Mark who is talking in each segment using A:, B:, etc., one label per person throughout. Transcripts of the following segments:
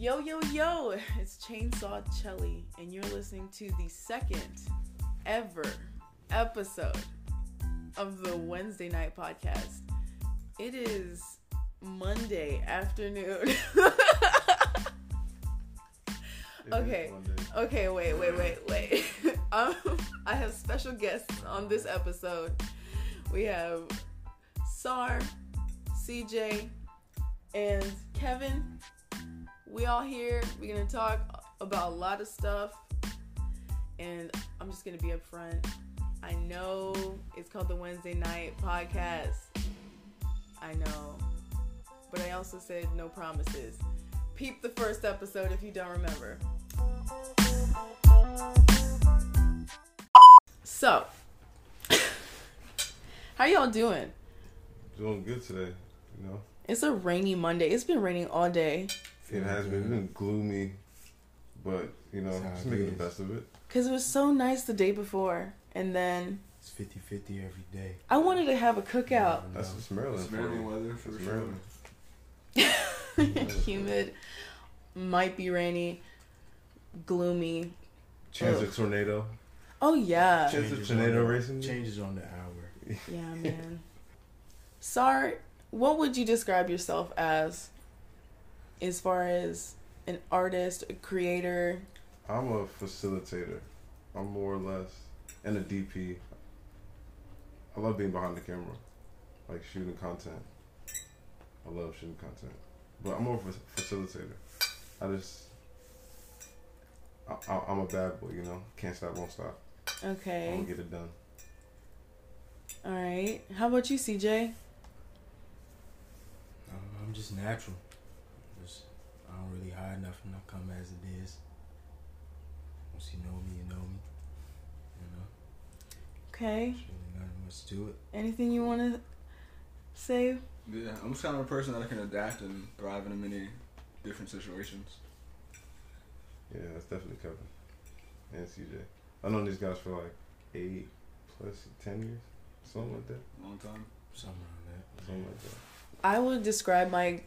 A: Yo, yo, yo, it's Chainsaw Chelly, and you're listening to the second ever episode of the Wednesday Night Podcast. It is Monday afternoon. okay, okay, wait, wait, wait, wait. um, I have special guests on this episode. We have Sar, CJ, and Kevin. We all here. We're gonna talk about a lot of stuff, and I'm just gonna be upfront. I know it's called the Wednesday Night Podcast. I know, but I also said no promises. Peep the first episode if you don't remember. So, how y'all doing?
B: Doing good today, you know.
A: It's a rainy Monday. It's been raining all day.
B: It has been, it's been gloomy, but you know,
C: That's how
B: just
C: it
B: making the best of it.
A: Cause it was so nice the day before, and then
C: It's 50 50 every day.
A: I wanted to have a cookout.
C: You
B: That's
C: what's
B: just Maryland.
D: It's Maryland weather for
B: It's
D: sure.
B: Maryland.
A: Humid, might be rainy, gloomy.
B: Chance of tornado.
A: Oh yeah,
B: Chance of tornado racing.
C: Changes on the hour.
A: yeah, man. Sar, what would you describe yourself as, as far as an artist, a creator?
B: I'm a facilitator. I'm more or less, and a DP. I love being behind the camera, like shooting content. I love shooting content, but I'm more of a facilitator. I just, I, I, I'm a bad boy, you know. Can't stop, won't stop.
A: Okay.
B: I'm gonna get it done.
A: all right. How about you, CJ?
C: I'm, I'm just natural. Just, I don't really hide nothing. I come as it is. Once you know me, you know me. You know,
A: Okay.
C: there's really nothing much to it.
A: Anything you want to say?
D: Yeah, I'm just kind of a person that I can adapt and thrive in many different situations.
B: Yeah, that's definitely Kevin and CJ. I've known these guys for like eight plus ten years, something like that.
D: Long time.
C: Something around that.
B: Something like that.
A: I would describe my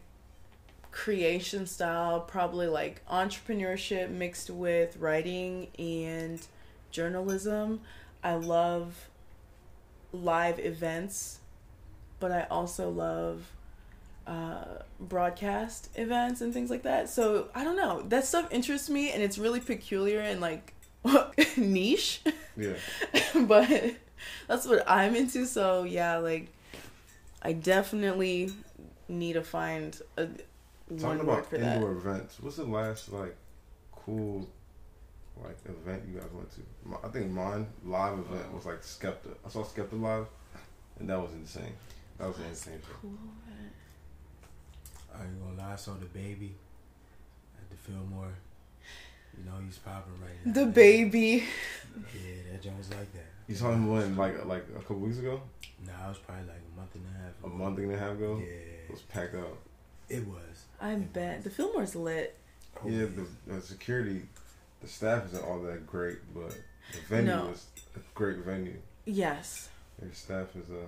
A: creation style probably like entrepreneurship mixed with writing and journalism. I love live events, but I also love uh, broadcast events and things like that. So I don't know. That stuff interests me and it's really peculiar and like niche,
B: Yeah,
A: but that's what I'm into. So yeah, like I definitely need to find a
B: talking
A: word
B: about
A: for that.
B: indoor events. What's the last like cool like event you guys went to? I think mine live event was like Skepta. I saw Skepta live, and that was insane. That was an insane. show.
A: Cool.
C: there. I ain't gonna lie, I saw DaBaby at the Fillmore. You know, he's popping right now.
A: DaBaby.
C: Yeah, that joint was like that.
B: You saw him when like like a couple weeks ago,
C: Nah, it was probably like a month and a half. Ago.
B: a month and a half ago.
C: Yeah,
B: It was packed out.
C: it was.
A: I
C: It
A: bet the Fillmore's lit.
C: Oh,
B: yeah, the, the security, the staff isn't all that great, but the venue
A: No.
B: is a great venue.
A: Yes.
B: Their staff is uh,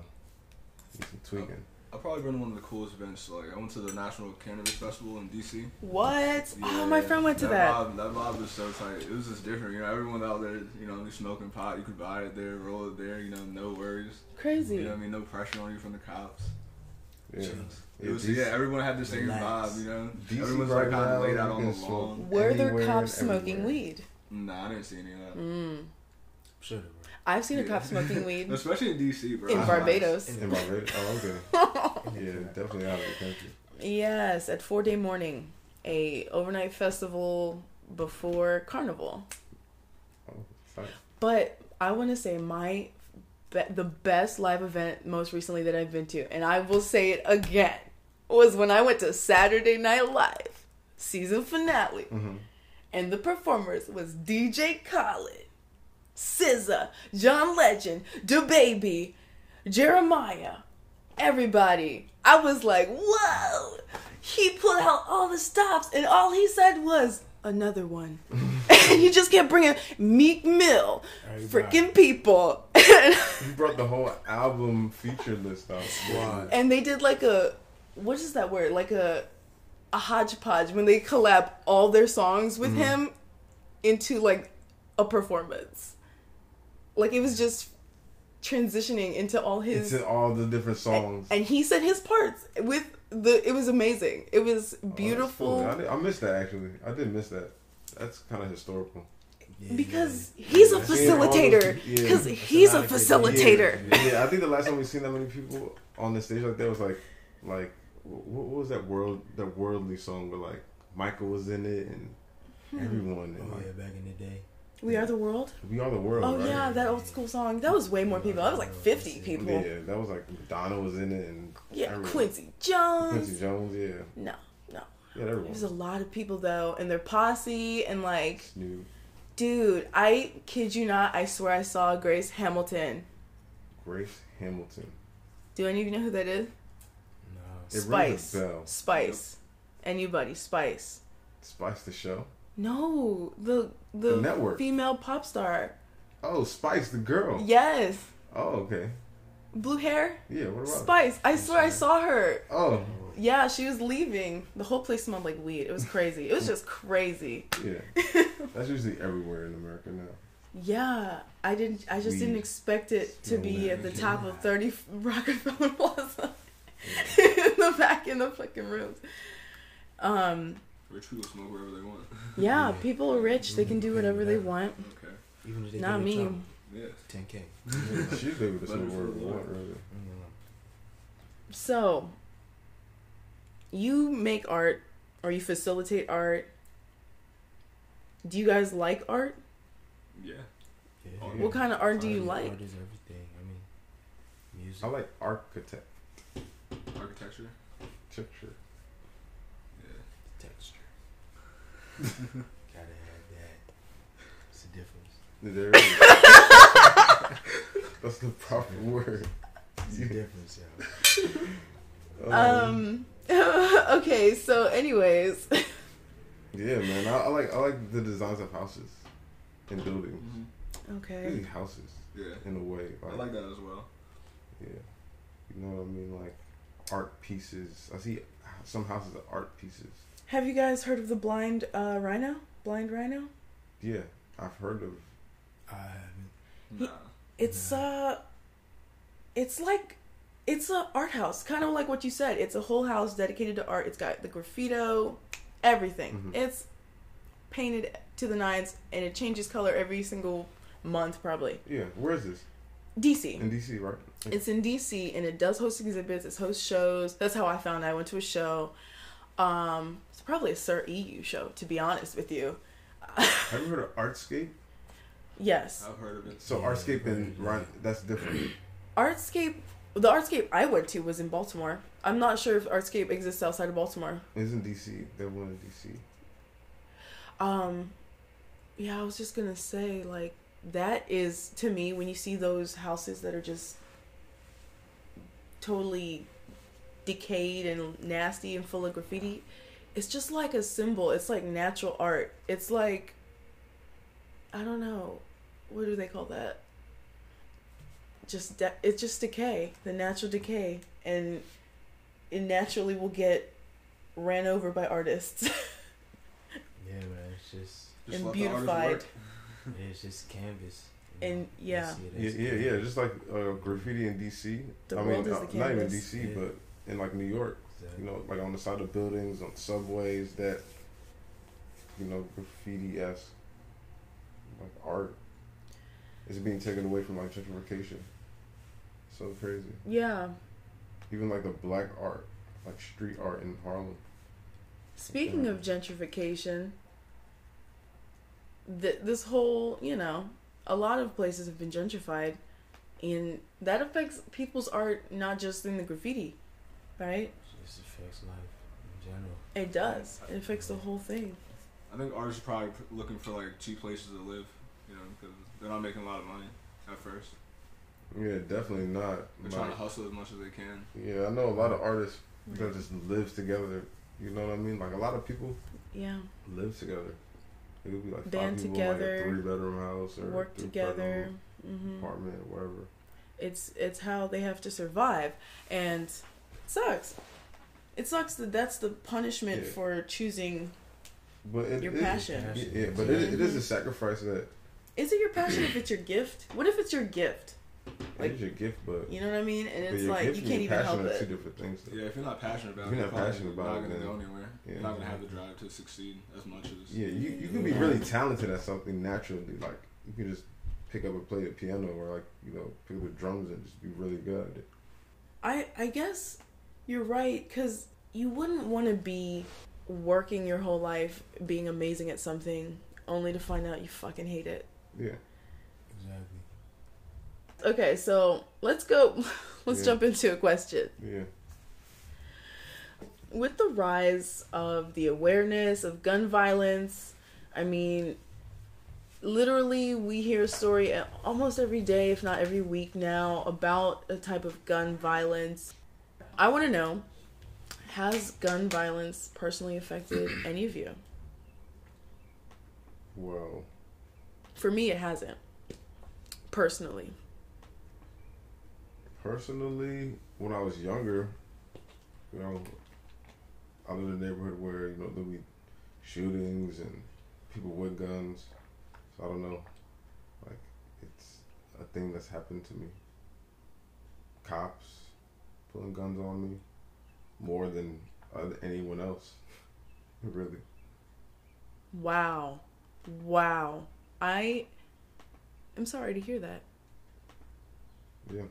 B: some tweaking.
D: I've probably been to one of the coolest events. Like I went to the National Cannabis Festival in DC.
A: What? oh, my friend went to that.
D: Vibe, that vibe was so tight. It was just different. You know, everyone out there, you know, smoking pot. You could buy it there, roll it there. You know, no worries.
A: Crazy.
D: You know what I mean? No pressure on you from the cops.
B: Yeah,
D: It was, yeah, everyone had the same
C: Relax.
D: vibe. You know,
B: DC
D: everyone's
B: right
D: like kind
B: now,
D: of laid out on the lawn.
A: Were there cops smoking
B: everywhere.
A: weed?
D: Nah, I didn't see any of that.
A: Mm.
C: Should have.
A: I've seen a cop smoking weed
D: Especially in DC, bro.
A: in
D: That's
A: Barbados.
B: In Barbados? Oh, okay. Yeah, definitely out of the country.
A: Yes, at Four Day Morning, a overnight festival before Carnival.
B: Oh, fine.
A: But I want to say my be- the best live event most recently that I've been to, and I will say it again, was when I went to Saturday Night Live season finale,
B: Mhm.
A: and the performers was DJ Khaled, SZA, John Legend, DaBaby, Jeremih, everybody. I was like, whoa! He pulled out all the stops, and all he said was another one. and he just kept bringing Meek Mill, freaking people.
B: You brought the whole album feature list out.
C: Squad.
A: and they did like a what is that word? Like a a hodgepodge when they collab all their songs with
B: Mhm.
A: him into like a performance. Like it was just transitioning into all his
B: It's in all the different songs.
A: and he said his parts with the it was amazing. It was
B: Oh,
A: beautiful
B: cool. I, did, I missed that actually. I did miss that. That's kind of historical.
C: Yeah,
A: because he's a
B: Yeah, seeing all those
A: facilitator.
B: people- yeah.
A: Because he's
C: a
A: a
C: lot of great-
A: facilitator.
C: Yeah.
B: Yeah, I think the last time we've seen that many people on the stage like that was like, like what, what was that world that worldly song where like Michael was in it and
A: Hmm.
B: everyone
C: Oh
B: like
C: yeah, back in the day.
A: We are the world.
B: we are the world.
A: Oh
B: right?
A: yeah, that old school song. That was way more people. That was like fifty people.
B: Yeah, that was like Madonna was in it and
A: Yeah,
B: everyone.
A: Quincy Jones.
B: Quincy Jones. Yeah,
A: No, no.
B: yeah, everyone.
A: There's a lot of people though, and their posse, and like,
B: Snoop,
A: dude, I kid you not, I swear I saw Grace Hamilton.
B: Grace Hamilton.
A: Do any of you know who that is?
C: No.
B: It
A: Spice.
B: rings bell.
A: Spice. Anybody? Spice.
B: Spice the show.
A: No, the the,
B: The network.
A: female pop star.
B: Oh, Spice the girl.
A: Yes,
B: Oh, okay.
A: blue hair.
B: Yeah. What about?
A: Spice. I swear I saw her.
B: Oh,
A: Yeah, she was leaving. The whole place smelled like weed. It was crazy. It was just crazy.
B: yeah. That's usually everywhere in America now.
A: Yeah, I didn't. I just didn't expect it to
B: Smell
A: be
B: that
A: at the
B: shit.
A: top of Thirty Rockefeller Plaza in the back in the fucking rooms. Um.
D: Rich people smoke wherever they want.
A: Yeah,
C: Yeah.
A: people are rich. They can do whatever they want.
D: Okay.
C: Even if they
A: Not me.
C: Trump,
D: Yeah.
C: 10k.
B: She's able to smoke
D: Better for
B: whatever you
D: what?
B: want, really.
C: Mm,
A: So, you make art or you facilitate art. Do you guys like art?
D: Yeah.
C: Yeah.
A: What kind of art do you
C: Art
A: like?
C: Art is everything. I mean, music.
B: I like architect
D: Architecture.
B: picture.
D: Yeah.
C: texture. Gotta have that. It's the difference.
B: There is. That's the proper word.
C: It's a
B: Yeah.
C: difference, yo.
A: Um. okay. So, anyways,
B: Yeah, man. I, I like I like the designs of houses and buildings.
D: Mm-hmm.
A: okay.
B: Really houses
D: Yeah.
B: in a way.
D: I like that as well.
B: Yeah. You know what I mean? Like art pieces. I see some houses are art pieces.
A: Have you guys heard of the blind uh, rhino? Blind rhino?
B: Yeah, I've heard of.
C: I haven't.
D: Nah.
A: It's
C: Yeah.
A: uh it's like it's a art house, kind of like what you said. It's a whole house dedicated to art. It's got the graffito, everything.
B: Mhm.
A: It's painted to the nines and it changes color every single month probably.
B: Yeah, where is this?
A: DC.
B: In DC, right?
A: It's in DC and it does host exhibits, it hosts shows. That's how I found it. I went to a show. Um it's probably a Sir EU show to be honest with you.
B: Have you heard of Artscape?
A: yes.
D: I've heard of it.
B: So
C: Yeah,
B: Artscape and
C: heard of
B: Ryan,
C: that.
B: that's different.
A: Artscape the Artscape I went to was in Baltimore. I'm not sure if Artscape exists outside of Baltimore.
B: It's in DC. They one in DC.
A: Um yeah, I was just going to say like that is to me when you see those houses that are just totally decayed and nasty and full of graffiti, it's just like a symbol. It's like natural art. It's like I don't know. What do they call that? Just de- it's just decay, the natural decay and it naturally will get ran over by artists.
C: Yeah, man. It's just,
D: Just
A: and
D: let the artist
A: beautified.
D: work.
C: it's just canvas. you
A: And,
C: know, you
A: yeah.
B: Yeah, yeah, yeah. Just like uh, graffiti in DC.
A: The
B: I
A: world
B: mean,
A: is
B: uh,
A: the
B: not even. DC,
C: Yeah.
B: but in like New York.
C: Exactly.
B: You know, like on the side of buildings, on subways, that you know, graffiti esque like art is being taken away from like gentrification. So crazy.
A: yeah.
B: Even like the black art, like street art in Harlem.
A: Speaking
B: Yeah.
A: of gentrification, th- this whole, you know, a lot of places have been gentrified, and that affects people's art, not just in the graffiti, right?
C: It just affects life in general.
A: It does. It affects the whole thing.
D: I think artists are probably looking for like cheap places to live, you know, because they're not making a lot of money at first.
B: Yeah, definitely not.
D: They're trying to hustle as much as they can.
B: yeah, I know a lot of artists that just lives together. You know what I mean? Like a lot of people
A: Yeah.
B: live together. It could be like
A: Band
B: five people
A: together,
B: in like a three bedroom house or
A: Work together.
B: bedroom
A: hmm
B: apartment or whatever.
A: It's it's how they have to survive, and it sucks. It sucks that that's the punishment
B: Yeah.
A: for choosing.
B: But it,
A: Your
B: it-
A: passion.
B: Yeah, yeah, but it, it is a sacrifice that
A: Is it your passion if it's your gift? What if it's your gift? Like-
B: it is your gift, but,
A: You know what I mean? And it's
B: your
A: like
B: gift
A: you
B: and
A: can't even help
B: are two
A: it.
B: different things. Though.
D: Yeah, if you're not passionate about
B: If
D: it,
B: you're not
D: probably
B: passionate about
D: not
B: it,
D: gonna
B: then-
D: go anywhere.
B: yeah.
D: You're not gonna have the drive to succeed as much as.
B: Yeah, you, you can be
A: Yeah.
B: really talented at something naturally. Like you can just pick up and play the piano, or like you know pick up the drums and just be really good at it.
A: I I guess you're right because you wouldn't want to be working your whole life being amazing at something only to find out you fucking hate it.
B: Yeah,
C: Exactly.
A: Okay, so let's go. Let's
B: Yeah.
A: jump into a question.
B: yeah.
A: With the rise of the awareness of gun violence, I mean, literally, we hear a story almost every day, if not every week now, about a type of gun violence. I want to know has gun violence personally affected any of you?
B: Well,
A: For me, it hasn't. Personally.
B: Personally, when I was younger, you know, I lived in a neighborhood where you know there'd be shootings and people with guns. So I don't know, like it's a thing that's happened to me. Cops pulling guns on me more than anyone else, really.
A: Wow. Wow. I am sorry to hear that.
B: Yeah,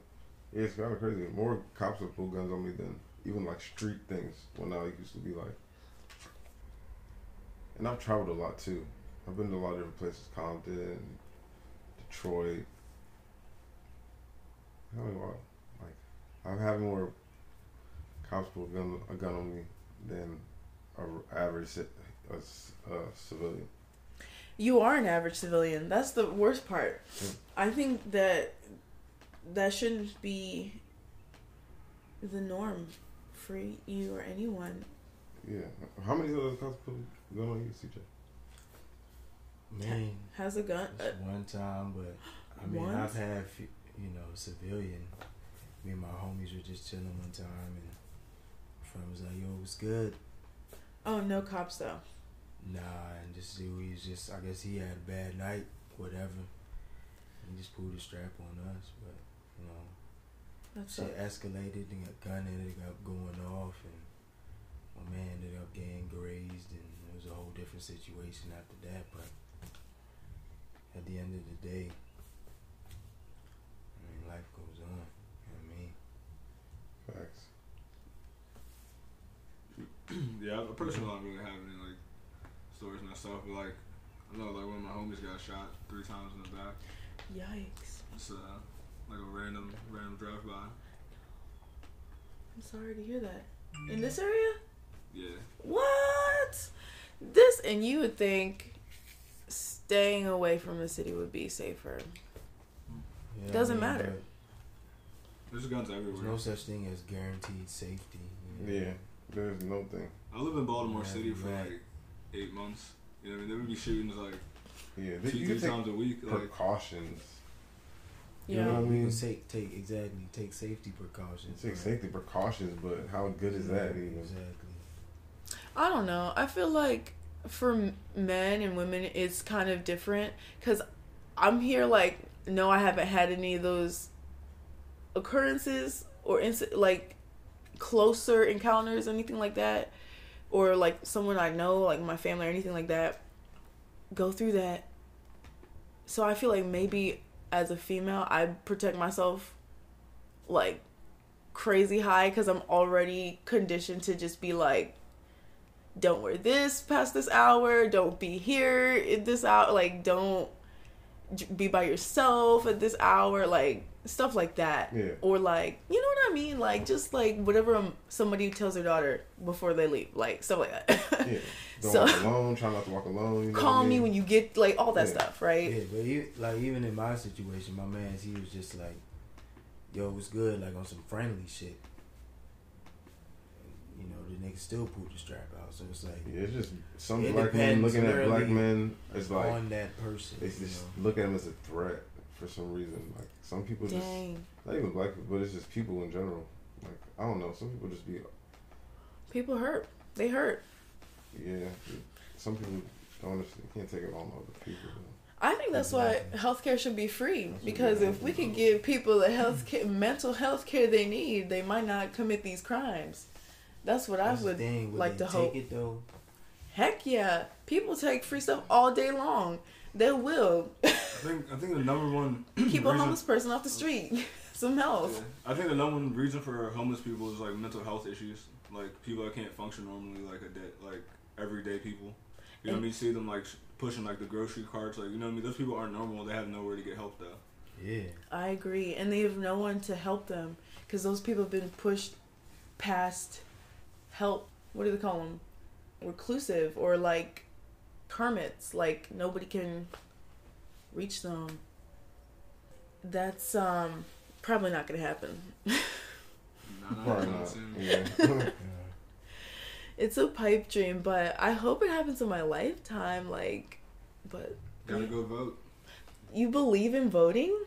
B: yeah, it's kind of crazy. More cops have pulled guns on me than even like street things. When I used to be like, and I've traveled a lot too. I've been to a lot of different places: Compton, Detroit. I don't know, like I've had more cops pull a gun a gun on me than an average a, a civilian.
A: You are an average civilian. That's the worst part.
B: Yeah.
A: I think that that shouldn't be the norm for you or anyone.
B: Yeah, how many other cops pull a gun on you, CJ?
C: Man,
A: Has a gun. Uh,
C: just one time, but I mean,
A: Once?
C: I've had f- you know civilian. Me and my homies were just chilling one time, and my friend was like, "Yo, what's good?"
A: oh, no cops though.
C: Nah, and just see he was just. I guess he had a bad night, whatever. He just pulled a strap on us, but you know,
A: That's
C: shit
A: so,
C: escalated. And a gun ended up going off, and my man ended up getting grazed, and it was a whole different situation after that. But at the end of the day, I mean, life goes on. You know what I mean?
B: Facts.
D: yeah, I personally don't really have any like stories myself, but like I know like one of my homies got shot three times in the back.
A: yikes.
D: It's uh, like a random random drive by.
A: I'm sorry to hear that. In this area?
D: Yeah.
A: What? This, and you would think staying away from the city would be safer.
C: Yeah,
A: Doesn't matter.
D: There's guns everywhere.
C: There's no such thing as guaranteed safety. you know?
B: Yeah, there's no thing.
D: I live in Baltimore
C: Yeah,
D: City for
C: right.
D: like eight months. You know, what I mean, there would be shootings like
B: Yeah,
D: two, three times a week. Like,
B: precautions. You
A: Yeah.
B: know what I mean?
C: take take exactly take safety precautions.
B: Take
C: but-
B: safety precautions, but how good is that even?
C: Exactly.
A: I don't know. I feel like for men and women, it's kind of different because I'm here like, no, I haven't had any of those occurrences or inc- like closer encounters, or anything like that, or like someone I know, like my family or anything like that, go through that. So I feel like maybe as a female, I protect myself like crazy high because I'm already conditioned to just be like, don't wear this past this hour, don't be here at this hour, like don't be by yourself at this hour, like stuff like that.
B: Yeah.
A: Or like, you know what I mean? Like just like whatever um, somebody tells their daughter before they leave, like stuff like that.
B: Yeah. Don't
A: So-
B: walk alone. Try not to walk alone. You know
A: Call
B: what I
A: me
B: mean?
A: when you get like all that
B: Yeah.
A: stuff, right?
C: Yeah, but you, like even in my situation, my man's he was just like, "Yo, what's good?" Like on some friendly shit. You know, the nigga still pulled the strap out, so it's like
B: Yeah, it's just some
C: It
B: black men
C: depends,
B: looking at black
C: literally,
B: men. It's like
C: on that person.
B: they
C: you
B: just
C: know?
B: look at him as a threat for some reason. Like some people just
A: Dang.
B: not even black people, but it's just people in general. Like I don't know, some people just be
A: People hurt. They hurt.
B: Yeah, some people don't understand. Can't take it on other people.
A: I think that's why healthcare should be free because if we could give people the health care, mental health care they need, they might not commit these crimes. That's what
C: That's
A: I would
C: thing, would
A: like
C: they
A: to hope.
C: It though.
A: Heck yeah, people take free stuff all day long. They will
D: I think I think the number one
A: keep a homeless person off the street. Some help.
D: Yeah. I think the number one reason for homeless people is like mental health issues, like people that can't function normally, like a day, like everyday people. You know what I mean? See them like pushing like the grocery carts, like you know what I mean. Those people aren't normal. They have nowhere to get help though.
C: Yeah.
A: I agree, and they have no one to help them because those people have been pushed past help. What do they call them? Reclusive or like hermits. Like nobody can reach them. That's um probably not gonna happen.
D: Nah, nah,
B: Probably not.
D: soon.
B: Yeah.
A: It's a pipe dream, but I hope it happens in my lifetime. Like, but
D: Gotta go vote.
A: you believe in voting?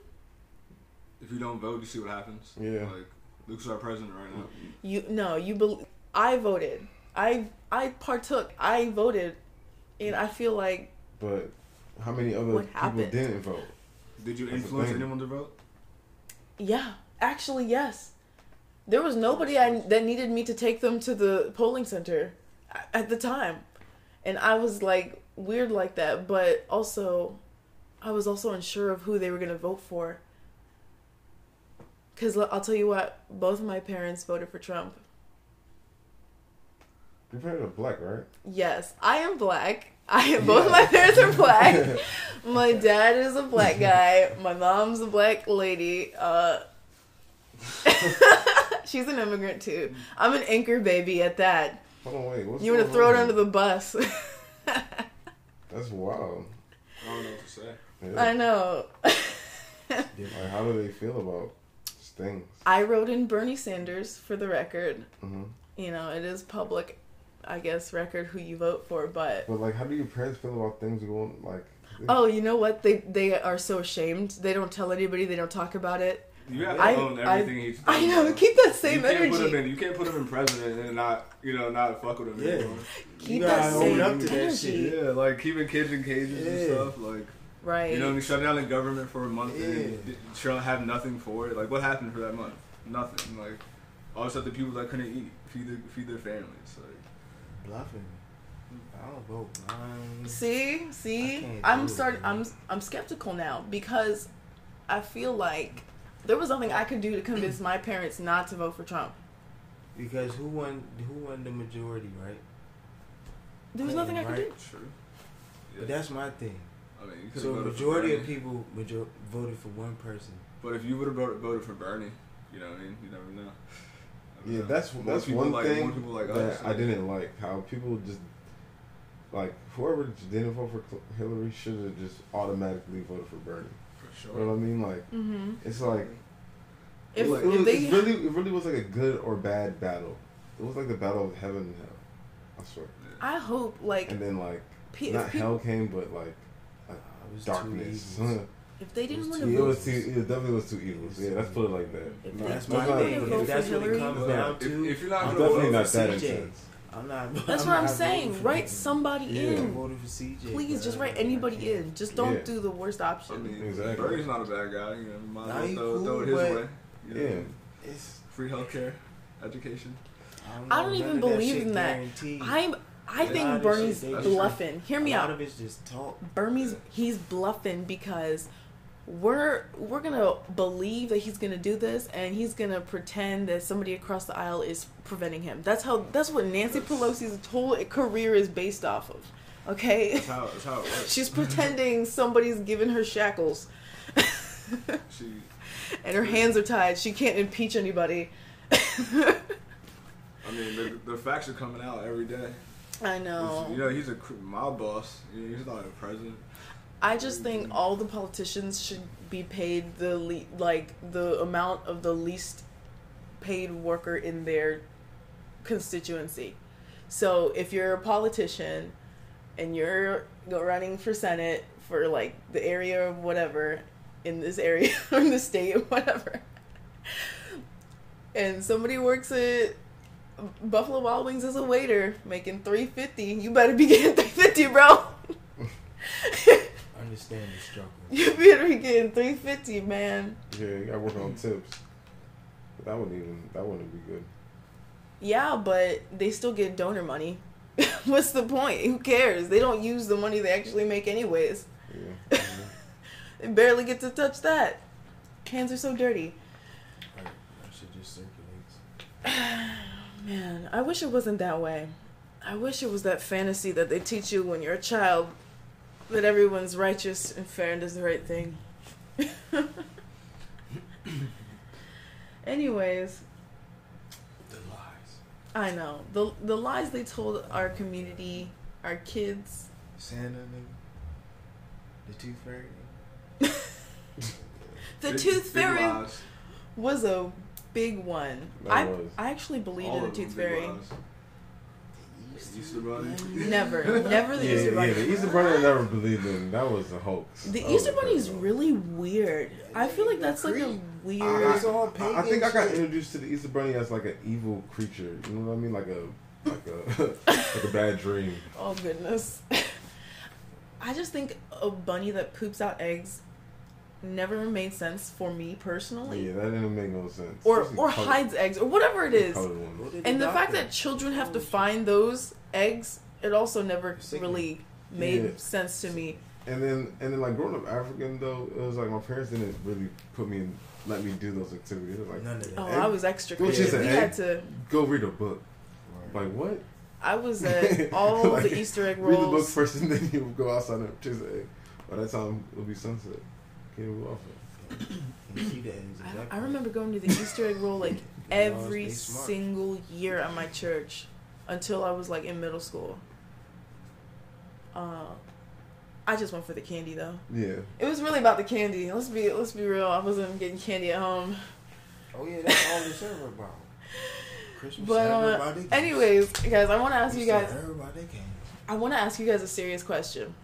D: If you don't vote, you see what happens.
B: Yeah.
D: Like Luke's our president right now.
A: You no, you believe. I voted. I I partook. I voted, and I feel like
B: but how many other people
A: happened?
B: didn't vote?
D: Did you
B: That's
D: influence anyone to vote?
A: Yeah, actually, yes. There was nobody I, that needed me to take them to the polling center at the time. And I was like weird like that, but also I was also unsure of who they were going to vote for. Cuz I'll tell you what, both of my parents voted for Trump.
B: Your parents are black, right?
A: Yes, I am black. I both my parents are black. my dad is a black guy. My mom's a black lady. Uh, she's an immigrant too. I'm an anchor baby at that.
B: Hold on, wait. What's
A: You want to throw it under the bus?
B: That's wild.
D: I don't know what to say.
B: Yeah.
A: I know.
B: Like, how do they feel about things?
A: I wrote in Bernie Sanders for the record.
B: hmm
A: You know, it is public, I guess, record who you vote for, but
B: But like, how do your parents feel about things going like?
A: oh, you know what? They they are so ashamed. They don't tell anybody. They don't talk about it.
D: You have to
A: I-
D: own
A: I-
D: everything he's.
A: I know.
D: bro.
A: Keep that same
D: you can't
A: energy.
D: Put him in, you can't put him in president and not, you know, not fuck with him
C: Yeah.
D: anymore.
A: Keep
C: you
A: that same
C: up to that
A: energy.
C: shit.
D: Yeah, like keeping kids in cages and stuff. Like,
A: Right.
D: you know, we shut down the government for a month and
C: Yeah.
D: did- Trump have nothing for it. Like, what happened for that month? Nothing. Like, all of a sudden, the people that couldn't eat feed their, feed their families. Like,
C: Bluffing. I don't vote. I'm,
A: See, see, I'm starting. I'm I'm skeptical now because I feel like there was nothing I could do to convince my parents not to vote for Trump.
C: because who won? Who won the majority, right?
A: There was nothing I could
C: Right.
A: do.
D: true.
C: But that's my thing.
D: I mean, you
C: So majority of people major- voted for one person.
D: But if you would have voted, voted for Bernie, you know what I mean? You never know. I don't
B: Yeah, that's
D: More
B: that's one
D: like,
B: thing
D: More like
B: that. I didn't like. How people just like whoever didn't vote for Hillary should have just automatically voted for Bernie.
D: For sure.
B: You know what I mean? Like
A: Mm-hmm.
B: it's like
A: If,
B: it, was-
A: if they
B: it really it really was like a good or bad battle. It was like the battle of heaven and hell. I swear.
A: I hope like
B: And then like
A: pe-
B: not
A: if people,
B: hell came, but like
C: Uh,
B: darkness.
C: Two evils.
A: if they didn't want to
B: it
A: vote,
B: was two. It definitely was two evils. Yeah, let's put it like that.
A: If
B: No,
A: they-
C: That's my
A: they
C: thing.
A: didn't vote
C: If
A: for
C: that's what it
A: Hillary-
C: comes down
D: if-
C: to,
D: if you're not
C: I'm
D: gonna
C: voting
B: definitely
C: for
B: not that
C: CJ.
B: intense.
C: I'm not.
A: That's
C: I'm
A: what I'm saying. Write somebody
B: Yeah.
A: In.
C: voting for CJ.
A: Please,
C: bro.
A: just write anybody in. Just don't
B: Yeah.
A: do the worst option.
D: I
A: option.
D: mean,
B: Exactly.
D: Bernie's not a bad guy. You know, might
C: Nah,
D: as
C: he
D: well throw, throw it his way. You know,
B: Yeah.
C: It's,
D: Free healthcare, education.
C: I
A: I
C: don't,
A: don't even believe
C: shit
A: in that.
C: guaranteed.
A: I'm. I
D: Yeah,
A: think
C: a
A: Bernie's bluffing. Hear me out.
C: of it's just talk.
A: Bernie's
D: Yeah.
A: he's bluffing because we're we're gonna believe that he's gonna do this and he's gonna pretend that somebody across the aisle is preventing him. That's how that's what Nancy Pelosi's whole career is based off of. Okay?
D: That's how, that's how it works.
A: She's pretending somebody's giving her shackles
D: She,
A: and her hands are tied. She can't impeach anybody.
D: I mean, the, the facts are coming out every day.
A: I know.
D: You know, he's a my boss. He's not a president.
A: I just think all the politicians should be paid the le- like the amount of the least paid worker in their constituency. So if you're a politician and you're running for senate for like the area of whatever in this area or in the state or whatever, and somebody works at Buffalo Wild Wings as a waiter making three fifty. You better be getting three fifty, bro.
C: Understand the struggle.
A: You better be getting three fifty, man.
B: Yeah, you gotta work on tips. But that wouldn't even that wouldn't be good.
A: Yeah, but they still get donor money. What's the point? Who cares? They don't use the money they actually make anyways.
B: Yeah.
A: They barely get to touch that. Hands are so dirty.
C: Right. That shit just circulates.
A: Man, I wish it wasn't that way. I wish it was that fantasy that they teach you when you're a child that everyone's righteous and fair and does the right thing. Anyways,
C: The lies.
A: I know the the lies they told our community, our kids.
C: Santa nigga. The tooth fairy.
A: The
D: Big-
A: tooth fairy was a big one.
B: That
A: I
B: was.
A: I actually believed
D: All
A: in the tooth fairy.
D: lies. Easter bunny.
A: Never, never the
B: yeah,
A: Easter bunny.
B: yeah, the Easter Bunny I never believed in. That was a hoax.
A: The
B: That
A: Easter Bunny is really weird. I feel like that's like a weird.
C: It's
B: I, I think I got introduced to the Easter Bunny as like an evil creature. You know what I mean? Like a like a like a bad dream.
A: Oh goodness. I just think a bunny that poops out eggs never made sense for me personally.
B: Yeah, that didn't make no sense.
A: Or
B: Especially
A: or
B: colored-
A: hides eggs or whatever it is.
B: colored ones.
C: What did
A: And the fact that children have to find those eggs, it also never really made
B: Yeah.
A: sense to me.
B: And then and then like growing up African though, it was like my parents didn't really put me in, let me do those activities. It was like
C: None of that.
A: Oh,
B: Egg?
A: I was extra
B: Which is an
A: We
B: egg?
A: had to
B: go read a book.
C: Right.
B: Like what?
A: I was at all
B: Like,
A: the Easter egg rolls.
B: Read the book first and then you go outside and chase the egg. By that time it'll be sunset. Can't move off it.
C: You see the eggs at
A: I, I remember going to the Easter egg roll like every single year at my church until I was like in middle school. Uh, I just went for the candy though.
B: Yeah.
A: It was really about the candy. Let's be let's be real. I wasn't getting candy at home.
C: Oh yeah, that's all it's ever about. Christmas.
A: But uh,
C: gets-
A: anyways, guys, I want to ask you
C: Easter,
A: guys.
C: Everybody can.
A: I want to ask you guys a serious question.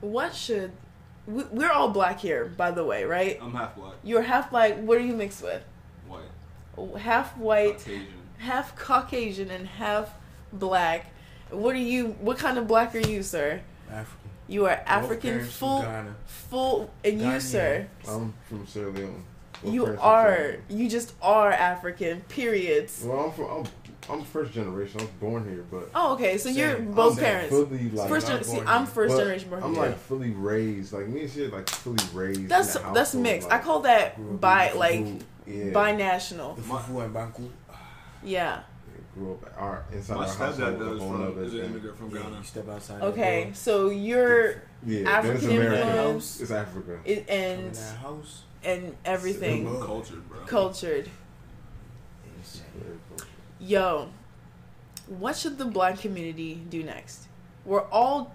A: What should we, we're all black here, by the way, right?
D: I'm half black,
A: You're half black. What are you mixed with?
D: white,
A: Half white,
D: Caucasian.
A: half Caucasian, and half black. What are you? What kind of black are you, sir?
C: African.
A: You are African,
C: parents
A: full,
C: Ghana.
A: full, and you, sir,
B: I'm from Sierra Leone. Both
A: you are, you just are African. Periods.
B: Well, I'm from I'm, I'm first generation. I was born here, but
A: Oh, okay. So you're
C: Same.
A: both
C: Same.
A: parents.
B: fully like
A: First,
C: I'm
A: gen- see,
C: born
A: I'm
C: here.
A: first
B: But
A: generation born
B: I'm
A: here.
B: like fully raised. Like me and shit, like fully raised.
A: That's
B: in the
A: that's mixed.
B: like,
A: I call that
C: Grew up
A: bi like
C: Fufu.
B: yeah,
A: binational.
C: The fufu and banku.
A: Yeah.
B: grew up our inside
D: My
B: our household.
D: stepdad
B: with
D: does from
B: other
D: is an immigrant from
C: Yeah,
D: Ghana.
C: you step outside.
A: Okay. So you're
B: Yeah,
A: African
B: it's American.
A: influence.
B: It's Africa.
A: it,
C: door, come in
A: and
C: house.
A: and everything
D: Cultured, bro.
A: cultured.
C: Insane.
B: Very cultured.
A: Yo, what should the black community do next? We're all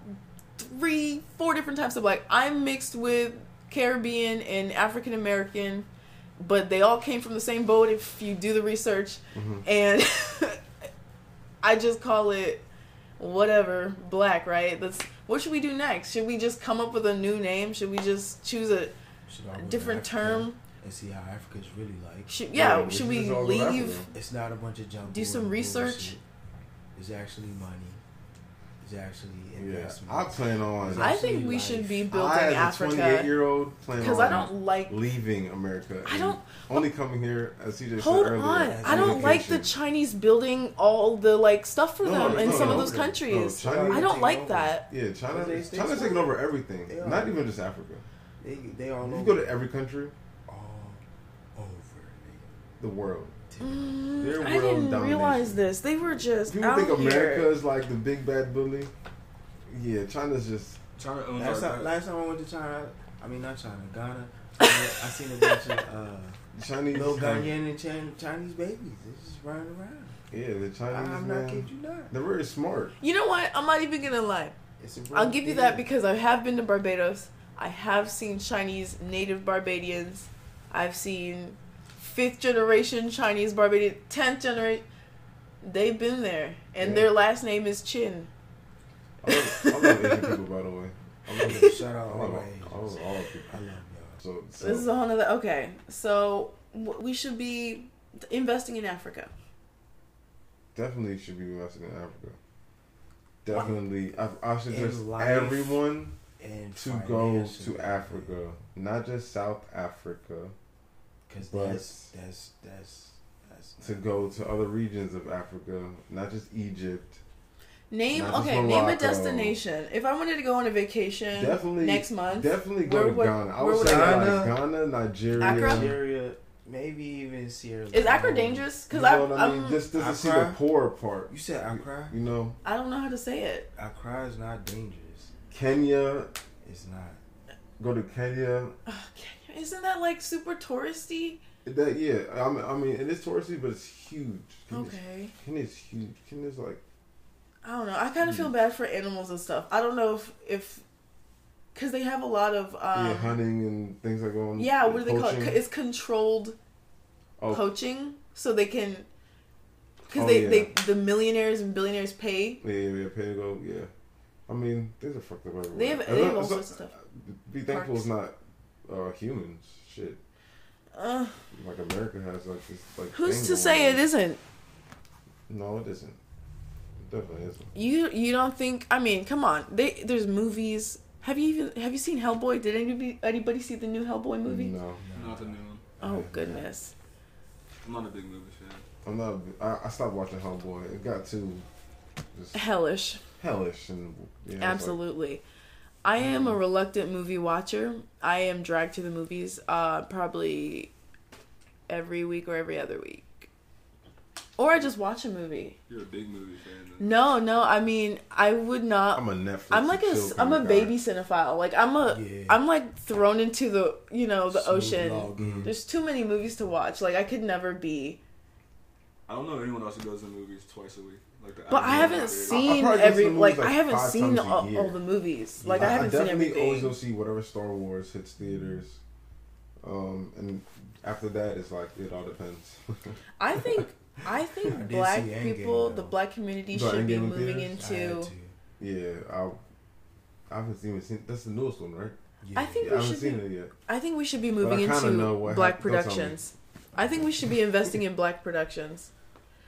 A: three, four different types of black. I'm mixed with Caribbean and African American, but they all came from the same boat if you do the research.
B: Mhm.
A: And I just call it whatever, black, right? That's what should we do next? Should we just come up with a new name? Should we just choose a
C: Should all go to
A: different
C: Africa
A: term?
C: And see how Africa's really like.
A: Should, yeah,
B: Yeah, we
A: should
B: should
A: we
B: just all go to
A: leave?
B: Africa.
C: It's not a bunch of junk.
A: Do some research.
C: It's actually money. It's actually
B: Yeah,
C: investment.
B: I plan on.
A: I think we
C: life.
A: should be
B: I,
A: building
B: as a
A: Africa
B: 28 year old, plan
A: because
B: on
A: I don't like.
B: leaving America.
A: I don't-
B: only coming here as CJ
A: Hold
B: said earlier.
A: on, I don't like the. Chinese building all the like stuff for
B: No,
A: them in
B: no,
A: some of those
C: no.
A: countries.
B: No, China-
A: I don't like
C: over.
A: that.
B: Yeah, China.
C: They- they
B: China's taking over everything. Not even just Africa.
C: They, they all
B: If
C: over.
B: you go to every country,
C: all over. nigga.
B: The world.
A: Mm,
B: They're
A: I
B: world
A: didn't
B: domination.
A: realize this. They were just
B: People
A: out
B: think America
A: here.
B: is like the big bad bully. Yeah, China's just.
D: China owns
C: Last
D: our
C: time, last time I went to China, I mean not China, Ghana. I, I seen a bunch of uh,
B: Chinese.
C: little Ghanaian and Chin- Chinese babies. They just running around.
B: Yeah, the Chinese
C: I'm
B: man.
C: not kidding you not.
B: They're very smart.
A: You know what? I'm not even gonna lie.
C: It's a
A: I'll give you that because I have been to Barbados. I have seen Chinese native Barbadians. I've seen fifth generation Chinese Barbadian, tenth generation. They've been there, and
B: Yeah.
A: their last name is Chin.
B: I love, I love Asian people, by the way. I love
C: Yeah, shout out all
B: love,
C: my
B: I
C: Asians.
B: all of people.
C: I love y'all.
B: So, so
A: This is a whole nother. Okay, so we should be investing in Africa.
B: definitely should be investing in Africa. Definitely, I, I
C: In
B: suggest everyone
C: And
B: to go to Africa, not just South Africa,
C: Cause that's that's that's that's
B: to go to other regions of Africa, not just Egypt.
A: Name
B: Not
A: okay. Name a destination. If I wanted to go on a vacation
B: Definitely
A: next month,
B: Definitely go
A: Where
B: to
A: would-
B: Ghana. I
A: where
B: would
A: would
B: say
C: I
B: like? Ghana, Nigeria.
A: Accra?
C: Nigeria, maybe even Sierra.
A: is Accra
C: Leone.
A: dangerous?
B: You
A: Because
B: know
A: I
B: what I mean?
A: I'm,
B: Just, just to see the
C: Accra?
B: poor part.
C: You said Accra?
B: You know,
A: I don't know how to say it.
C: Accra is not dangerous.
B: Kenya.
C: It's not.
B: Go to Kenya.
A: Ugh, Kenya- Isn't that like super touristy?
B: That yeah. I mean, I mean, it is touristy, but it's huge. Kenya's,
A: Okay.
B: Kenya's huge. Kenya's like
A: I don't know. I kind of feel bad for animals and stuff. I don't know if if because they have a lot of um,
B: yeah, hunting and things like going. On.
A: Yeah, what do they call it? It's controlled
B: Oh.
A: poaching, so they can because
B: Oh,
A: they,
B: yeah.
A: they the millionaires and billionaires pay.
B: Yeah, yeah, yeah, pay to go. Yeah. I mean, things are fucked up everywhere.
A: They have they have all sorts of stuff.
B: Be thankful it's not uh, humans. Shit.
A: Uh,
B: Like America has like this like.
A: who's
B: thing
A: to
B: going
A: say
B: on.
A: it isn't?
B: No, it isn't. It definitely isn't.
A: You you don't think? I mean, come on. They there's movies. Have you even have you seen Hellboy? Did anybody anybody see the new Hellboy movie?
B: No,
D: Not the new one.
A: Oh goodness.
D: I'm not a big movie fan.
B: I'm not. I, I stopped watching Hellboy. It got too just
A: Hellish.
B: hellish and yeah, it's like-
A: Absolutely. I am a reluctant movie watcher. I am dragged to the movies uh probably every week or every other week. Or I just watch a movie.
D: You're a big movie fan. Then.
A: No, no, I mean, I would not
B: I'm a Netflix.
A: I'm like a
B: and chill
A: I'm a baby
B: guy.
A: cinephile. Like I'm a
C: Yeah.
A: am like thrown into the, you know, the
C: Smooth
A: ocean.
C: log in.
A: There's too many movies to watch. Like I could never be.
D: I don't know anyone else who goes to movies twice a week. Like the
A: But I haven't
D: creator.
A: seen
B: probably go to
A: every like,
B: like,
A: I haven't seen all, all the movies. Like
B: I,
A: I haven't seen everything.
B: definitely always
A: everything.
B: go see whatever Star Wars hits theaters. Um, and after that, it's like it all depends.
A: I think I think
C: I
A: black
C: see Endgame,
A: people, the black community
B: But
A: should be
B: Endgame in
A: moving
B: theaters?
A: Into.
C: to.
B: yeah, I, I haven't even seen. That's the newest one, right?
C: Yeah.
A: I think
B: Yeah, I
A: we
B: haven't
A: should
B: seen
A: be.
B: it yet.
A: I think we should be moving into black
B: hap- don't tell me.
A: productions. I think we should be investing in black productions.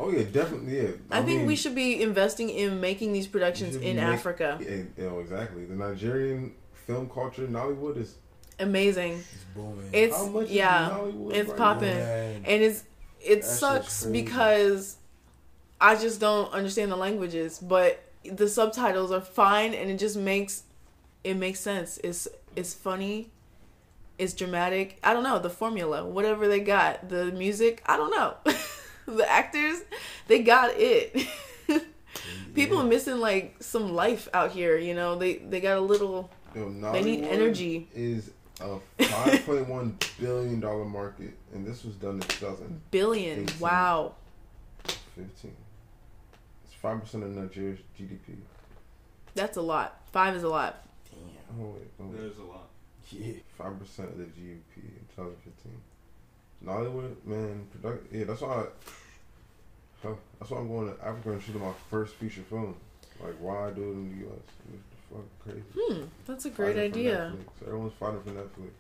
B: Oh yeah, definitely. Yeah,
A: I, think
B: mean,
A: we should be investing in making these productions in
B: make-
A: Africa.
B: Yeah, you know, exactly. The Nigerian film culture, Nollywood is.
A: Amazing.
C: It's booming.
A: It's
B: how much
A: yeah,
B: is
A: it's
B: right
A: popping. and it's it
C: That shit's
A: sucks because I just don't understand the languages, but the subtitles are fine, and it just makes it makes sense. It's it's funny, it's dramatic. I don't know the formula, whatever they got, the music. I don't know, the actors, they got it. People are missing like some life out here. You know, they they got a little.
B: Yo,
A: They need energy.
B: Is a five point one billion dollar market, and this was done in two thousand
A: Billion.
B: 18.
A: Wow.
B: fifteen. It's five percent of Nigeria's GDP.
A: That's a lot. Five is a lot.
C: damn.
B: Oh wait, oh, wait.
D: There's a lot.
C: Yeah.
B: five percent of the GDP in 2015. Nollywood, man, product. Yeah, that's why. I, huh, that's why I'm going to Africa and shooting my first feature film. Like, why do it in the U.S. It's the fuck crazy.
A: Hmm, that's a great
B: Fighting
A: idea.
B: Netflix. Everyone's fighting for Netflix.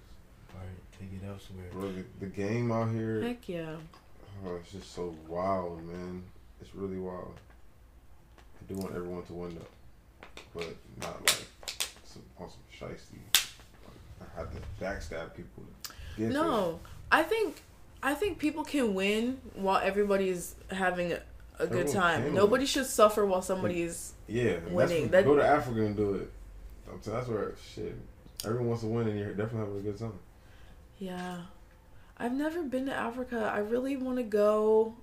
C: Right. Take it elsewhere.
B: Bro, the, the game out here,
A: Heck yeah.
B: oh, it's just so wild, man. It's really wild. I do want everyone to win though, but not like some on some shiesty. Like, I had to backstab people. to get there.
A: No, I think I think people can win while everybody's having a, a good
B: Everyone
A: time.
B: can
A: Nobody should suffer while somebody's.
B: Yeah, and that's
A: winning.
B: what-
A: That-
B: go to Africa and do it. I'm saying that's where shit. Everyone wants to win, and you're definitely having a good time.
A: Yeah, I've never been to Africa. I really want to go.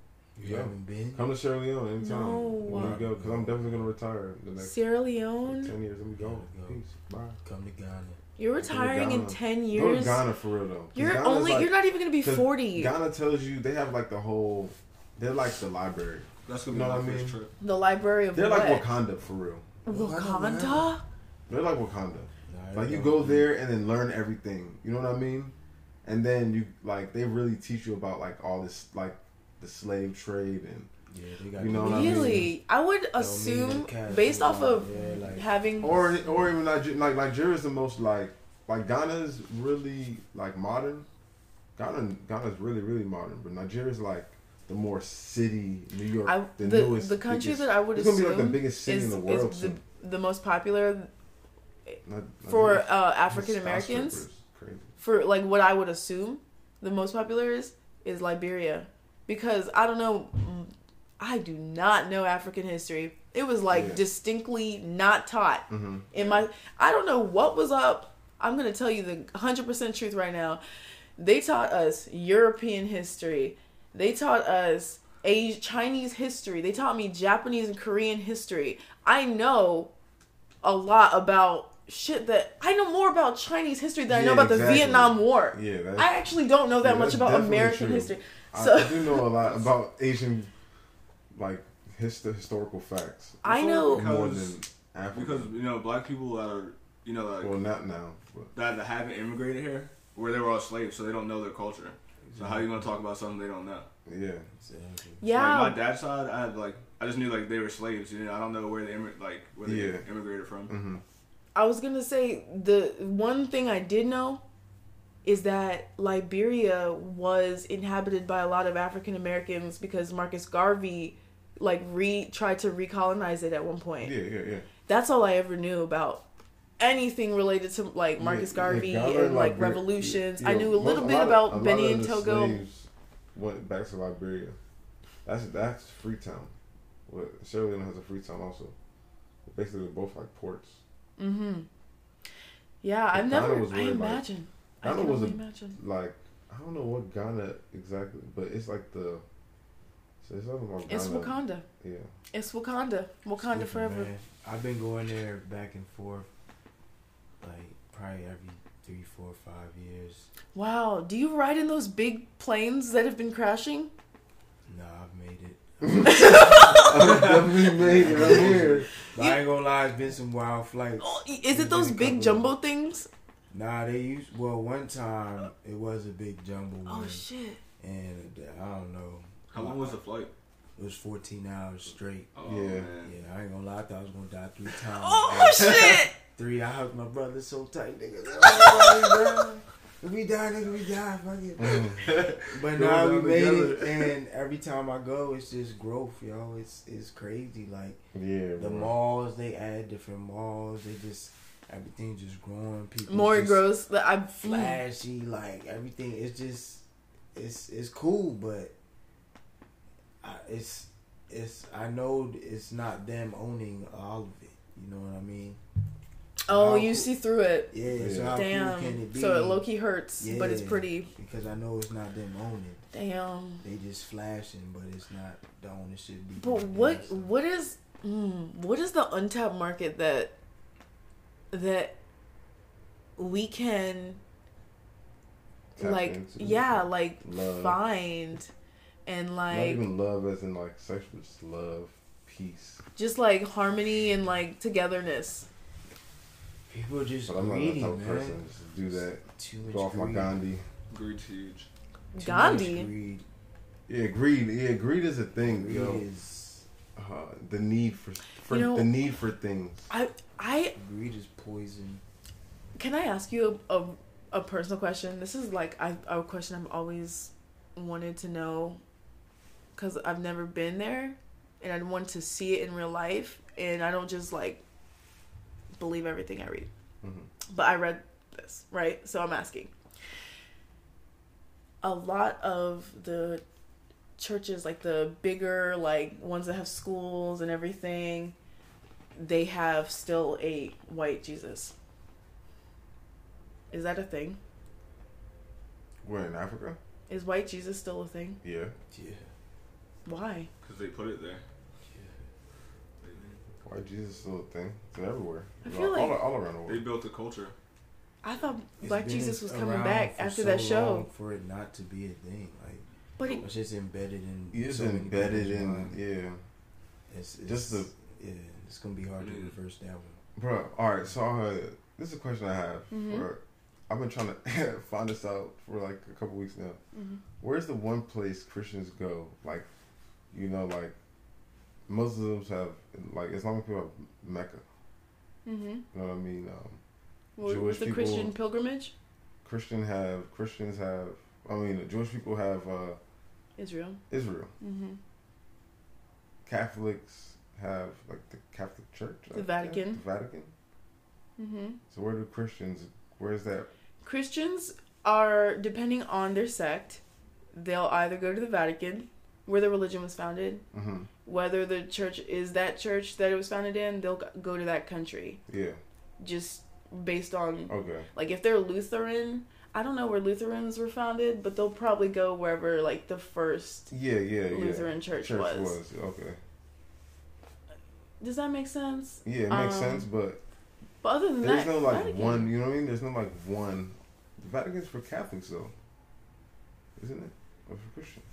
C: You
B: Yeah.
C: haven't been?
B: Come to Sierra Leone anytime.
A: No.
B: When we go, because I'm definitely gonna retire the next
A: Sierra Leone.
B: ten years. Let me go.
C: Gotta go.
B: Peace. Bye.
C: Come to Ghana.
A: You're retiring in
B: Ghana.
A: ten
B: Go to
A: years.
B: Ghana for real though. 'Cause
A: You're
B: Ghana's
A: only.
B: like-
A: you're not even gonna be forty.
B: Ghana tells you they have like the whole. They're like the library.
D: That's gonna
B: You
D: be
B: know
D: my
B: what I
D: first
B: mean?
D: trip.
A: the Library of
B: They're
A: what?
B: like Wakanda for real.
A: Wakanda.
B: They're like Wakanda.
C: Nah,
B: Like you go there and then learn everything. You know what I mean? And then you like they really teach you about like all this like the slave trade and
C: Yeah, they got
B: You know what I mean?
A: Really, I would assume based off of
C: yeah, like-
A: having
B: or or even Niger- like Nigeria's the most like like Ghana's really like modern. Ghana Ghana's really really modern, but Nigeria's like the more city New York.
A: I,
B: the,
A: the
B: newest,
A: the country
B: biggest-
A: that I would
B: It's gonna be
A: assume
B: like the biggest city
A: is,
B: in the world.
A: is the, the most popular
B: Not- not
A: for uh, African Americans. For like what I would assume the most popular is is Liberia, because I don't know, mm, I do not know African history. It was like
B: Yeah.
A: distinctly not taught
B: hmm
A: in my. I don't know what was up. I'm gonna tell you the hundred percent truth right now. They taught us European history. They taught us a Chinese history. They taught me Japanese and Korean history. I know a lot about shit that I know more about Chinese history than I know
B: Yeah,
A: about the. Vietnam War.
B: Yeah,
A: I actually don't know that
B: Yeah,
A: much about American
B: true.
A: history.
B: I,
A: So
B: I do know a lot about Asian, like hist- historical facts.
A: I know
B: more
D: Because-
B: than African.
D: Because you know, black people that are you know like
B: well, not now, but
D: that, that haven't immigrated here, where they were all slaves, so they don't know their culture. So how are you gonna talk about something they don't know?
B: yeah,
C: Exactly.
A: yeah.
D: Like my dad's side, I had like I just knew like they were slaves. You know, I don't know where they immig- like where they
B: Yeah.
D: immigrated from.
B: hmm
A: I was gonna say the one thing I did know is that Liberia was inhabited by a lot of African Americans because Marcus Garvey like re tried to recolonize it at one point.
B: yeah, yeah, yeah.
A: That's all I ever knew about anything related to like Marcus
B: Yeah,
A: Garvey
B: Ghana
A: and like
B: Liber-
A: revolutions.
B: yeah,
A: I knew a little bit
B: of-
A: about
B: lot
A: Benin
B: of
A: and Togo.
B: Went back to Liberia. That's that's Freetown. Well, Sierra Leone has a Freetown also. Basically, they're both like ports.
A: Mm-hmm. Yeah, I've
B: Ghana
A: never.
B: was
A: I
B: where, like-
A: imagine. I can
B: was
A: only
B: a-
A: imagine.
B: Like I don't know what Ghana exactly, but it's like the. So it's something about Ghana.
A: It's Wakanda.
B: Yeah.
A: It's Wakanda. Wakanda
C: Different,
A: forever.
C: man. I've been going there back and forth, like probably every three, four, five years.
A: Wow. Do you ride in those big planes that have been crashing?
C: Nah, I've made it.
B: I definitely made it. I'm here.
C: But I ain't gonna lie, it's been some wild flights.
A: Oh, Is
C: There's
A: it those big
C: couple.
A: jumbo things?
C: Nah, they used well one time it was a big jumbo
A: Oh
C: one,
A: shit.
C: and I don't know.
D: How long was the flight?
C: It was 14 hours straight.
D: Oh,
B: Yeah.
D: man.
C: Yeah, I ain't gonna lie, I thought I was gonna die three times.
A: Oh shit.
C: Three, I hugged my brother so tight, nigga. Oh, If we die, nigga, we die. Fuck it.
B: Mhm.
C: But
B: Go
C: now we made
B: together.
C: it, and every time I go, it's just growth, yo. It's it's crazy. Like
B: Yeah.
C: the
B: bro.
C: malls, they add different malls. They just everything just growing. People
A: More gross. That I
C: flashy. Like everything, it's just it's it's cool, but I, it's it's I know it's not them owning all of it. You know what I mean?
A: Oh,
C: How
A: you
C: cool-
A: see through it.
C: Yeah. So
B: Yeah.
C: how cool can
A: Damn.
C: it be?
A: So it low key hurts, but it's pretty.
C: because I know it's not them owning.
A: Damn.
C: They just flashing, but it's not the ownership. be
A: But what
C: so-
A: what is mm, what is the untapped market that that we can
B: Tap
A: like yeah like
B: Love.
A: find and like Not
B: even love as in like sex, but just love, peace.
A: just like harmony and like togetherness.
C: People just
B: But I'm not that
C: greedy,
B: type of
C: man.
B: person. Just do that.
C: Too much
B: Go off my
C: greed.
B: Gandhi.
D: Greed's huge.
C: Too much
A: Gandhi.
C: greed.
B: Yeah, greed. Yeah, greed is a thing,
C: Greed
B: yo.
C: is
B: Uh, the need for, for
A: You know-
B: the need for things.
A: I I
C: greed is poison.
A: Can I ask you a, a, a personal question? This is like I, a question I've always wanted to know because I've never been there and I want to see it in real life and I don't just like believe everything I read.
B: Mhm.
A: But I read this, right? So I'm asking. A lot of the churches, like the bigger, like ones that have schools and everything, they have still a white Jesus. Is that a thing?
B: Where in Africa?
A: Is white Jesus still a thing?
B: Yeah.
C: Yeah.
A: Why?
D: Because they put it there.
B: Why Jesus is still a thing? It's everywhere.
A: I
B: all,
A: feel like-
B: all, all around the world.
D: They built a culture.
A: I thought
C: It's
A: Black Jesus was coming back
C: for
A: after
C: so
A: that show.
C: long For it not to be a thing, like
A: But he,
C: it's just embedded in.
B: It's
C: so
B: embedded in.
C: mind.
B: Yeah.
C: It's, it's
B: Just the-
C: yeah. It's gonna be hard to reverse that one.
B: Bro, all right. So uh, this is a question I have.
A: Mhm.
B: For, I've been trying to find this out for like a couple weeks now.
A: Mhm.
B: Where's the one place Christians go? Like, you know, like Muslims have, like Islamic people have Mecca.
A: mm-hmm.
B: You know what I mean? Um,
A: What,
B: Jewish
A: the
B: people-
A: Christian pilgrimage?
B: Christian have Christians have. I mean, Jewish people have uh,
A: Israel.
B: Israel.
A: Mm-hmm.
B: Catholics have like the Catholic Church.
A: The Vatican.
B: The Vatican.
A: Mm-hmm.
B: So where do Christians? Where's that?
A: Christians are depending on their sect. They'll either go to the Vatican, where the religion was founded.
B: Mm-hmm.
A: Whether the church is that church that it was founded in, they'll go to that country.
B: Yeah.
A: Just based on
B: Okay.
A: like if they're Lutheran, I don't know where Lutherans were founded, but they'll probably go wherever like the first
B: Yeah, yeah, yeah.
A: Lutheran church, was.
B: okay.
A: Does that make sense?
B: Yeah, it makes
A: Um,
B: sense, but
A: But other than
B: there's
A: that,
B: no like
A: Vatican.
B: one. You know what I mean? There's no like one. The Vatican's for Catholics though, isn't it? Or for Christians?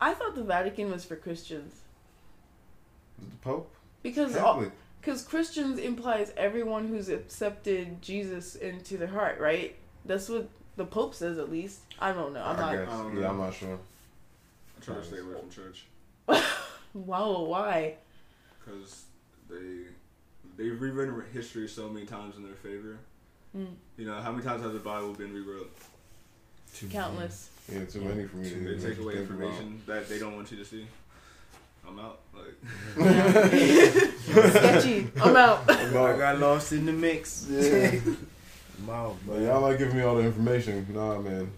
A: I thought the Vatican was for Christians
B: the Pope?
A: because. Because Christians implies everyone who's accepted Jesus into their heart, right? That's what the Pope says, at least. I don't know. I'm
B: I
A: not.
B: guess.
D: I don't
B: Yeah,
D: know.
B: I'm not sure.
D: I try to stay away from church
A: Wow, why?
D: because they they've rewritten history so many times in their favor.
A: Mm,
D: You know how many times has the Bible been rewrote?
C: Too
A: countless.
B: Yeah, too many for me to
D: They take away
B: think about.
D: information that they don't want you to see. I'm out. Like
A: Sketchy. I'm out.
B: No,
C: I got lost in the mix.
B: Yeah.
C: I'm out,
B: But y'all like giving me all the information. Nah, man.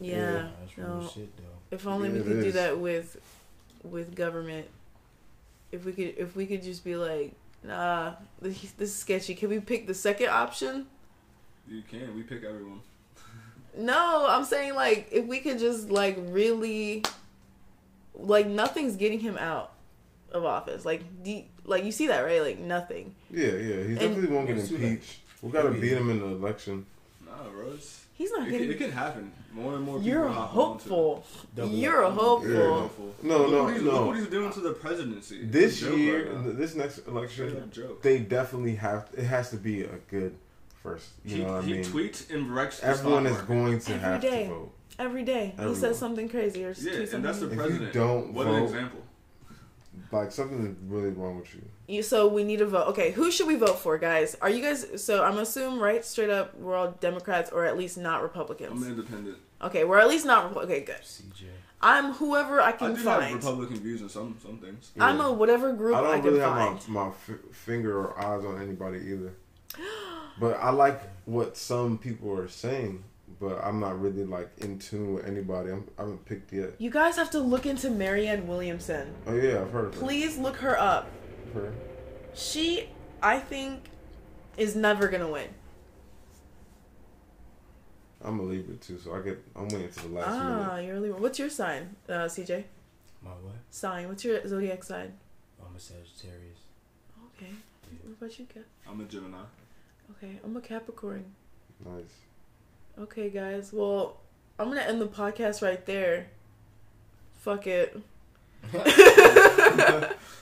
A: Yeah.
C: That's real
A: No.
C: shit, though.
A: If only
B: Yeah,
A: we could do that with, with government. If we could, if we could just be like, nah, this, this is sketchy. Can we pick the second option?
D: you can, we pick everyone.
A: No, I'm saying like if we could just like really like nothing's getting him out of office. Like the like you see that, right? Like nothing.
B: Yeah, yeah. He definitely won't get
C: Let's
B: impeached. We gotta
C: Maybe.
B: beat him in the election.
D: Nah, bro. It's,
A: He's not
D: it, can, it can happen. More and more people
A: You're
D: are hopping
A: hopeful. You're
C: up.
A: hopeful.
B: Yeah.
D: Hopeful.
B: No,
D: look
B: no,
D: what he's,
B: no.
D: Look what he's doing to the presidency.
B: This year,
D: right
B: this next election,
D: joke.
B: they definitely have. It has to be a good first. You
D: he,
B: know what I
D: he
B: mean?
D: tweets and wrecks
B: Everyone is going to
A: Every
B: have
A: day.
B: to vote.
A: Every day he says something crazy or
D: Yeah,
A: tweets
D: and that's the
A: something.
B: If you
D: president.
B: don't
D: what an example.
B: Like something is really wrong with you.
A: You, so we need to vote. Okay, who should we vote for, guys? Are you guys? So I'm assuming, right? Straight up, we're all Democrats or at least not Republicans.
D: I'm independent.
A: Okay, we're at least not. Okay, good.
C: CJ.
A: I'm whoever I can
D: I
A: can
D: do have
A: find.
D: Republican views on some some things.
A: I'm a whatever group
B: I
A: I,
B: don't
A: can
B: really
A: find.
B: have my, my f- finger or eyes on anybody either. But I like what some people are saying, but I'm not really like in tune with anybody. I'm, I haven't picked yet.
A: You guys have to look into Marianne Williamson.
B: Oh yeah, I've heard of her.
A: Please look her up.
B: Her.
A: She, I think, is never gonna win.
B: I'm a Libra too, so I get. I'm waiting to the last
A: Ah,
B: minute.
A: you're a Libra. What's your sign, uh, CJ?
C: My what?
A: Sign. What's your zodiac sign?
C: I'm a Sagittarius.
A: Okay. What about you, Cap?
D: I'm a Gemini.
A: Okay, I'm a Capricorn.
B: Nice.
A: Okay, guys. Well, I'm gonna end the podcast right there. Fuck it.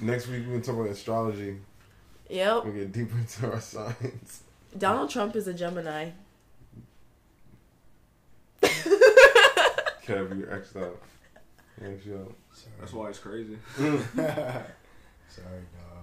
B: Next week we're gonna talk about astrology.
A: Yep.
B: We get deeper into our science.
A: Donald Trump is a Gemini.
B: Kev, you're X'd out. Thanks, yo.
C: Sorry.
D: That's why it's crazy.
C: Sorry, dog.